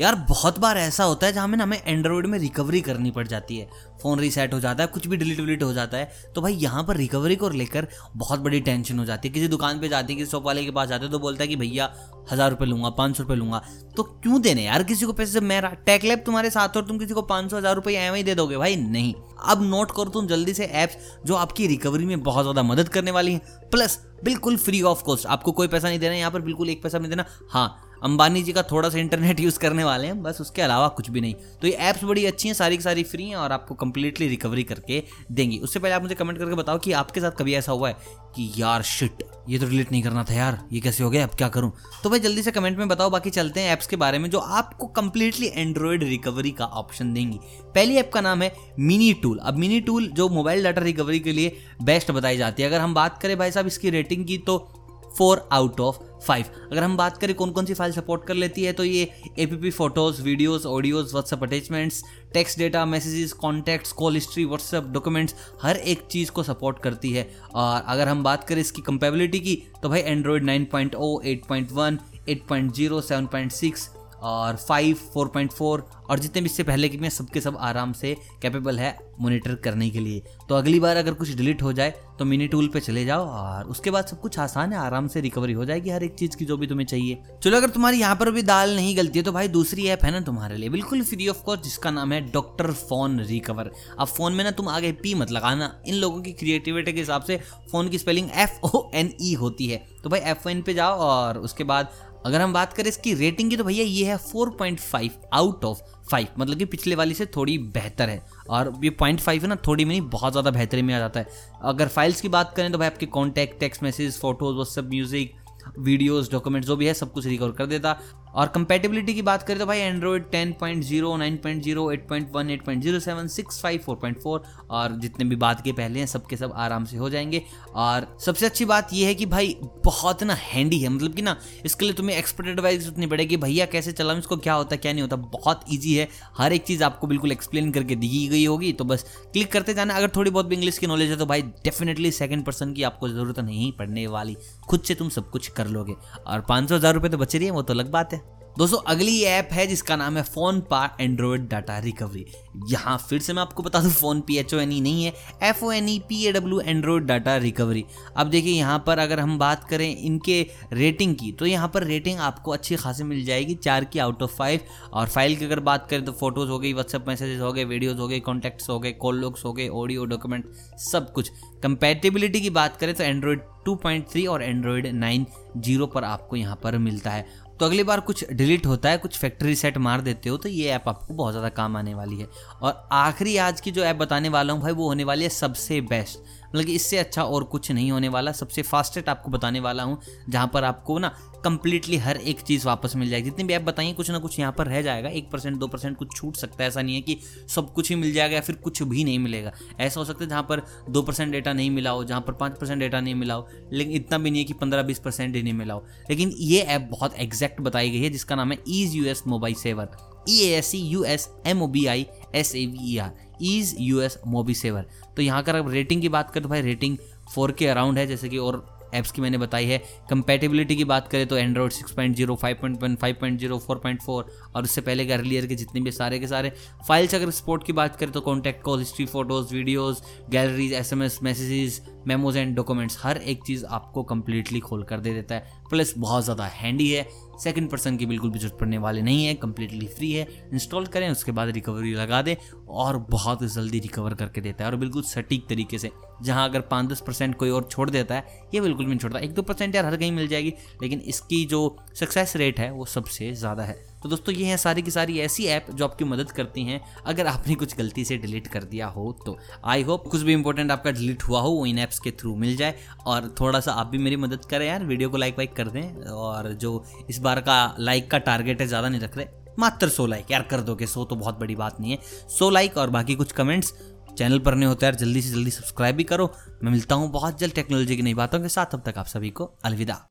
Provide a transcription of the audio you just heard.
यार, बहुत बार ऐसा होता है जहाँ में हमें एंड्रॉइड में रिकवरी करनी पड़ जाती है। फ़ोन रीसेट हो जाता है, कुछ भी डिलीट विलीट हो जाता है। तो भाई यहाँ पर रिकवरी को लेकर बहुत बड़ी टेंशन हो जाती है। किसी दुकान पे जाती है, किसी शॉप वाले के पास जाते हैं तो बोलता है कि भैया, हज़ार रुपये लूँगा, पाँच सौ रुपये लूँगा। तो क्यों देने यार किसी को पैसे? मेरा टैकलैब तुम्हारे साथ और तुम किसी को पाँच सौ, हज़ार रुपये एम दे दोगे। भाई नहीं। अब नोट करो तुम जल्दी से ऐप्स जो आपकी रिकवरी में बहुत ज़्यादा मदद करने वाली हैं। प्लस बिल्कुल फ्री ऑफ़ कॉस्ट आपको कोई पैसा नहीं देना, यहाँ पर बिल्कुल एक पैसा नहीं देना। हाँ अंबानी जी का थोड़ा सा इंटरनेट यूज़ करने वाले हैं, बस उसके अलावा कुछ भी नहीं। तो ये ऐप्स बड़ी अच्छी हैं, सारी की सारी फ्री हैं और आपको कंप्लीटली रिकवरी करके देंगी। उससे पहले आप मुझे कमेंट करके बताओ कि आपके साथ कभी ऐसा हुआ है कि यार शिट ये तो रिलेट नहीं करना था यार, ये कैसे हो गया, अब क्या करूँ? तो भाई जल्दी से कमेंट में बताओ, बाकी चलते हैं ऐप्स के बारे में जो आपको कंप्लीटली एंड्रॉयड रिकवरी का ऑप्शन देंगी। पहली ऐप का नाम है मिनी टूल अब मिनी टूल जो मोबाइल डाटा रिकवरी के लिए बेस्ट बताई जाती है। अगर हम बात करें भाई साहब इसकी रेटिंग की तो फोर आउट ऑफ़ फाइव। अगर हम बात करें कौन कौन सी फ़ाइल सपोर्ट कर लेती है तो ये A P P photos videos audios WhatsApp attachments text data messages contacts call history WhatsApp documents हर एक चीज़ को सपोर्ट करती है। और अगर हम बात करें इसकी कंपेबिलिटी की तो भाई Android nine point O eight point one eight point zero seven point six और फाइव फोर पॉइंट फोर और जितने भी इससे पहले के सबके सब आराम से कैपेबल है मोनिटर करने के लिए। तो अगली बार अगर कुछ डिलीट हो जाए तो मिनी टूल पे चले जाओ और उसके बाद सब कुछ आसान है, आराम से रिकवरी हो जाएगी हर एक चीज़ की जो भी तुम्हें चाहिए। चलो, अगर तुम्हारी यहाँ पर भी दाल नहीं गलती है तो भाई दूसरी ऐप है ना तुम्हारे लिए। बिल्कुल फ्री ऑफ़ कॉस्ट जिसका नाम है डॉक्टर फ़ोन रिकवर अब फ़ोन में ना तुम आगे पी मत लगाना। इन लोगों की क्रिएटिविटी के हिसाब से फ़ोन की spelling F O N E होती है। तो भाई एफ़ ओ एन पे जाओ और उसके बाद अगर हम बात करें इसकी रेटिंग की तो भैया ये है 4.5 आउट ऑफ़ 5 मतलब कि पिछले वाली से थोड़ी बेहतर है। और ये पॉइंट फाइव है ना, थोड़ी में बहुत ज़्यादा बेहतरी में आ जाता है। अगर फाइल्स की बात करें तो भाई आपके contact text message photos WhatsApp music videos documents जो भी है, सब कुछ रिकवर कर देता। और कंपेटेबिलिटी की बात करें तो भाई एंड्रॉइड 10.0, 9.0, 8.1, 8.07, 6.5, 4.4 और जितने भी बात के पहले हैं सबके सब आराम से हो जाएँगे। और सबसे अच्छी बात यह है कि भाई बहुत ना हैंडी है मतलब कि ना इसके लिए तुम्हें एक्सपर्ट एडवाइस उतनी पड़ेगी भैया कैसे चलाऊँ इसको क्या होता क्या नहीं होता? बहुत ईजी है। हर एक चीज़ आपको बिल्कुल एक्सप्लेन करके दी गई होगी तो बस क्लिक करते जाना। अगर थोड़ी बहुत भी इंग्लिश की नॉलेज है तो भाई डेफिनेटली सेकेंड पर्सन की आपको ज़रूरत नहीं पड़ने वाली। खुद से तुम सब कुछ कर लोगे। और पाँच सौ हज़ार रुपये तो बच रही है वो तो अलग बात है। दोस्तों, अगली ऐप है जिसका नाम है फ़ोन पा एंड्रॉयड डाटा रिकवरी। यहाँ फिर से मैं आपको बता दूँ, Fone P H O N E नहीं है F O N E P A W Android data recovery. अब देखिए, यहाँ पर अगर हम बात करें इनके रेटिंग की तो यहाँ पर रेटिंग आपको अच्छी खासी मिल जाएगी, चार की आउट ऑफ़ फाइव और फ़ाइल की अगर बात करें तो फ़ोटोज़ हो गई व्हाट्सएप मैसेजेस हो गए वीडियोज़ हो गए कॉन्टैक्ट्स हो गए कॉल लॉग्स हो गए ऑडियो डॉक्यूमेंट सब कुछ। कंपेटेबिलिटी की बात करें तो एंड्रॉयड 2.3 और एंड्रॉयड 9 ज़ीरो पर आपको यहाँ पर मिलता है। तो अगली बार कुछ डिलीट होता है, कुछ फैक्ट्री सेट मार देते हो तो ये ऐप आपको बहुत ज़्यादा काम आने वाली है। और आखिरी आज की जो ऐप बताने वाला हूँ भाई, वो होने वाली है सबसे बेस्ट मतलब कि इससे अच्छा और कुछ नहीं होने वाला। सबसे फास्टेस्ट आपको बताने वाला हूँ, जहाँ पर आपको ना कंप्लीटली हर एक चीज़ वापस मिल जाएगी। जितनी भी ऐप बताइए, कुछ ना कुछ यहाँ पर रह जाएगा। एक परसेंट दो परसेंट कुछ छूट सकता है। ऐसा नहीं है कि सब कुछ ही मिल जाएगा या फिर कुछ भी नहीं मिलेगा। ऐसा हो सकता है जहाँ पर दो परसेंट डेटा नहीं मिला हो, जहाँ पर पाँच परसेंट डेटा नहीं मिला हो, लेकिन इतना भी नहीं है कि पंद्रह, बीस परसेंट ही नहीं मिला हो। लेकिन ये ऐप बहुत एग्जैक्ट बताई गई है, जिसका नाम है EaseUS mobile saver E A S E U S M O B I S A V E R EaseUS MobiSaver तो यहाँ अगर रेटिंग की बात करें तो भाई रेटिंग फोर के अराउंड है, जैसे कि और ऐप्स की मैंने बताई है। कंपेटेबिलिटी की बात करें तो Android six point zero five point one five point zero four point four और उससे पहले के अर्लियर के जितने भी सारे के सारे। फाइल्स अगर स्पोर्ट की बात करें तो contact call history photos videos galleries S M S messages memos and documents हर एक चीज़ आपको कंप्लीटली खोल कर दे देता है। प्लस बहुत ज़्यादा हैंडी है। सेकंड पर्सन की बिल्कुल भी ज़रूरत पड़ने वाले नहीं है कंप्लीटली फ्री है। इंस्टॉल करें, उसके बाद रिकवरी लगा दें और बहुत जल्दी रिकवर करके देता है। और बिल्कुल सटीक तरीके से, जहाँ अगर पाँच दस परसेंट कोई और छोड़ देता है, ये बिल्कुल भी नहीं छोड़ता। एक दो परसेंट यार हर कहीं मिल जाएगी, लेकिन इसकी जो सक्सेस रेट है, वो सबसे ज़्यादा है। तो दोस्तों, ये हैं सारी की सारी ऐसी ऐप जो आपकी मदद करती हैं। अगर आपने कुछ गलती से डिलीट कर दिया हो तो आई होप कुछ भी इंपॉर्टेंट आपका डिलीट हुआ हो, वो इन ऐप्स के थ्रू मिल जाए। और थोड़ा सा आप भी मेरी मदद करें यार वीडियो को लाइक वाइक कर दें। और जो इस बार का लाइक का टारगेट है, ज़्यादा नहीं रख रहे, मात्र सो लाइक यार कर दोगे, सो तो बहुत बड़ी बात नहीं है। सो लाइक और बाकी कुछ कमेंट्स चैनल पर नहीं होते यार, जल्दी से जल्दी सब्सक्राइब भी करो। मैं मिलता हूँ बहुत जल्द टेक्नोलॉजी की नई बातों के साथ। अब तक आप सभी को अलविदा।